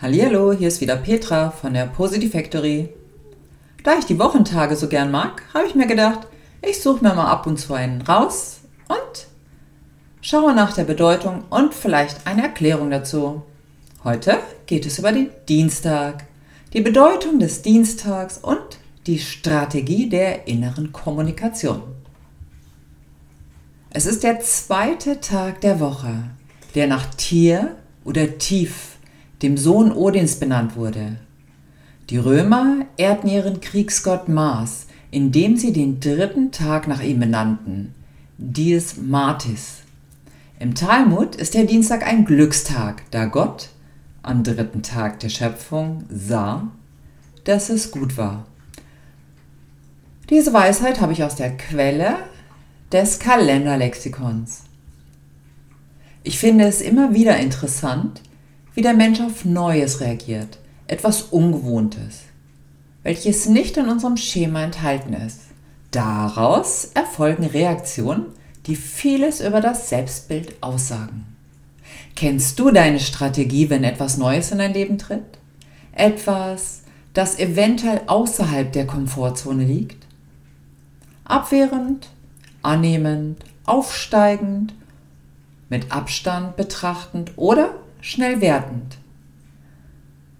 Hallihallo, hier ist wieder Petra von der Positive Factory. Da ich die Wochentage so gern mag, habe ich mir gedacht, ich suche mir mal ab und zu einen raus und schaue nach der Bedeutung und vielleicht eine Erklärung dazu. Heute geht es über den Dienstag, die Bedeutung des Dienstags und die Strategie der inneren Kommunikation. Es ist der zweite Tag der Woche, der nach Tier oder Tief, dem Sohn Odins, benannt wurde. Die Römer ehrten ihren Kriegsgott Mars, indem sie den dritten Tag nach ihm benannten, Dies Martis. Im Talmud ist der Dienstag ein Glückstag, da Gott am dritten Tag der Schöpfung sah, dass es gut war. Diese Weisheit habe ich aus der Quelle des Kalenderlexikons. Ich finde es immer wieder interessant, wie der Mensch auf Neues reagiert, etwas Ungewohntes, welches nicht in unserem Schema enthalten ist. Daraus erfolgen Reaktionen, die vieles über das Selbstbild aussagen. Kennst du deine Strategie, wenn etwas Neues in dein Leben tritt? Etwas, das eventuell außerhalb der Komfortzone liegt? Abwehrend, annehmend, aufsteigend, mit Abstand betrachtend oder schnell wertend.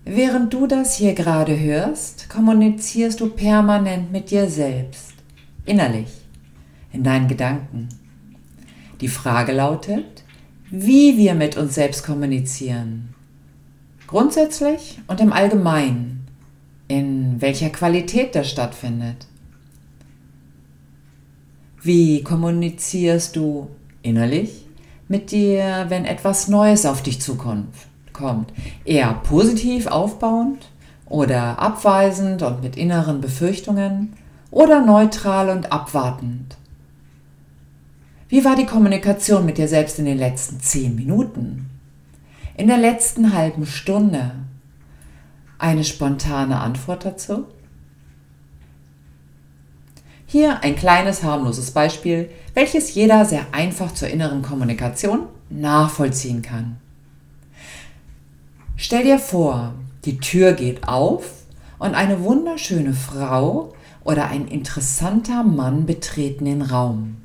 Während du das hier gerade hörst, kommunizierst du permanent mit dir selbst, innerlich, in deinen Gedanken. Die Frage lautet, wie wir mit uns selbst kommunizieren. Grundsätzlich und im Allgemeinen, in welcher Qualität das stattfindet. Wie kommunizierst du innerlich mit dir, wenn etwas Neues auf dich zukommt? Eher positiv aufbauend oder abweisend und mit inneren Befürchtungen oder neutral und abwartend? Wie war die Kommunikation mit dir selbst in den letzten zehn Minuten? In der letzten halben Stunde? Eine spontane Antwort dazu? Hier ein kleines harmloses Beispiel, welches jeder sehr einfach zur inneren Kommunikation nachvollziehen kann. Stell dir vor, die Tür geht auf und eine wunderschöne Frau oder ein interessanter Mann betreten den Raum.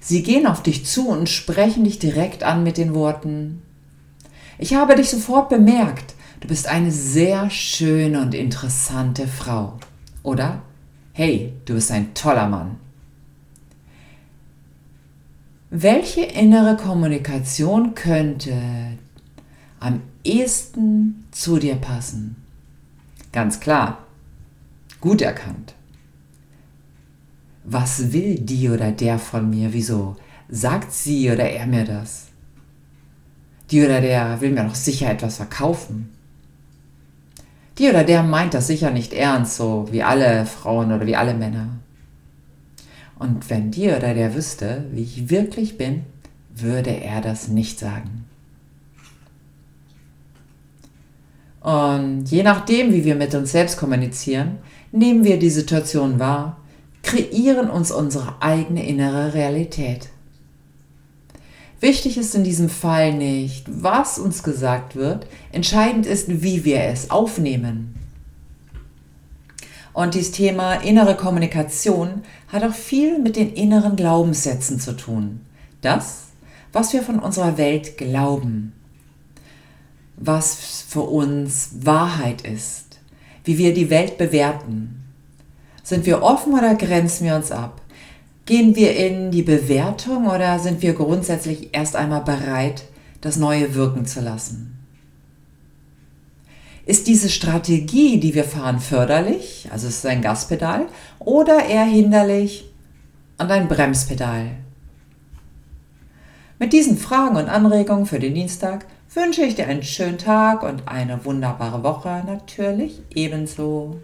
Sie gehen auf dich zu und sprechen dich direkt an mit den Worten Ich habe dich sofort bemerkt, du bist eine sehr schöne und interessante Frau. Oder Hey, du bist ein toller Mann. Welche innere Kommunikation könnte am ehesten zu dir passen? Ganz klar, gut erkannt. Was will die oder der von mir? Wieso sagt sie oder er mir das? Die oder der will mir doch sicher etwas verkaufen. Die oder der meint das sicher nicht ernst, so wie alle Frauen oder wie alle Männer. Und wenn die oder der wüsste, wie ich wirklich bin, würde er das nicht sagen. Und je nachdem, wie wir mit uns selbst kommunizieren, nehmen wir die Situation wahr, kreieren uns unsere eigene innere Realität. Wichtig ist in diesem Fall nicht, was uns gesagt wird, entscheidend ist, wie wir es aufnehmen. Und dieses Thema innere Kommunikation hat auch viel mit den inneren Glaubenssätzen zu tun. Das, was wir von unserer Welt glauben, was für uns Wahrheit ist, wie wir die Welt bewerten. Sind wir offen oder grenzen wir uns ab? Gehen wir in die Bewertung oder sind wir grundsätzlich erst einmal bereit, das Neue wirken zu lassen? Ist diese Strategie, die wir fahren, förderlich, also es ist ein Gaspedal, oder eher hinderlich und ein Bremspedal? Mit diesen Fragen und Anregungen für den Dienstag wünsche ich dir einen schönen Tag und eine wunderbare Woche natürlich ebenso.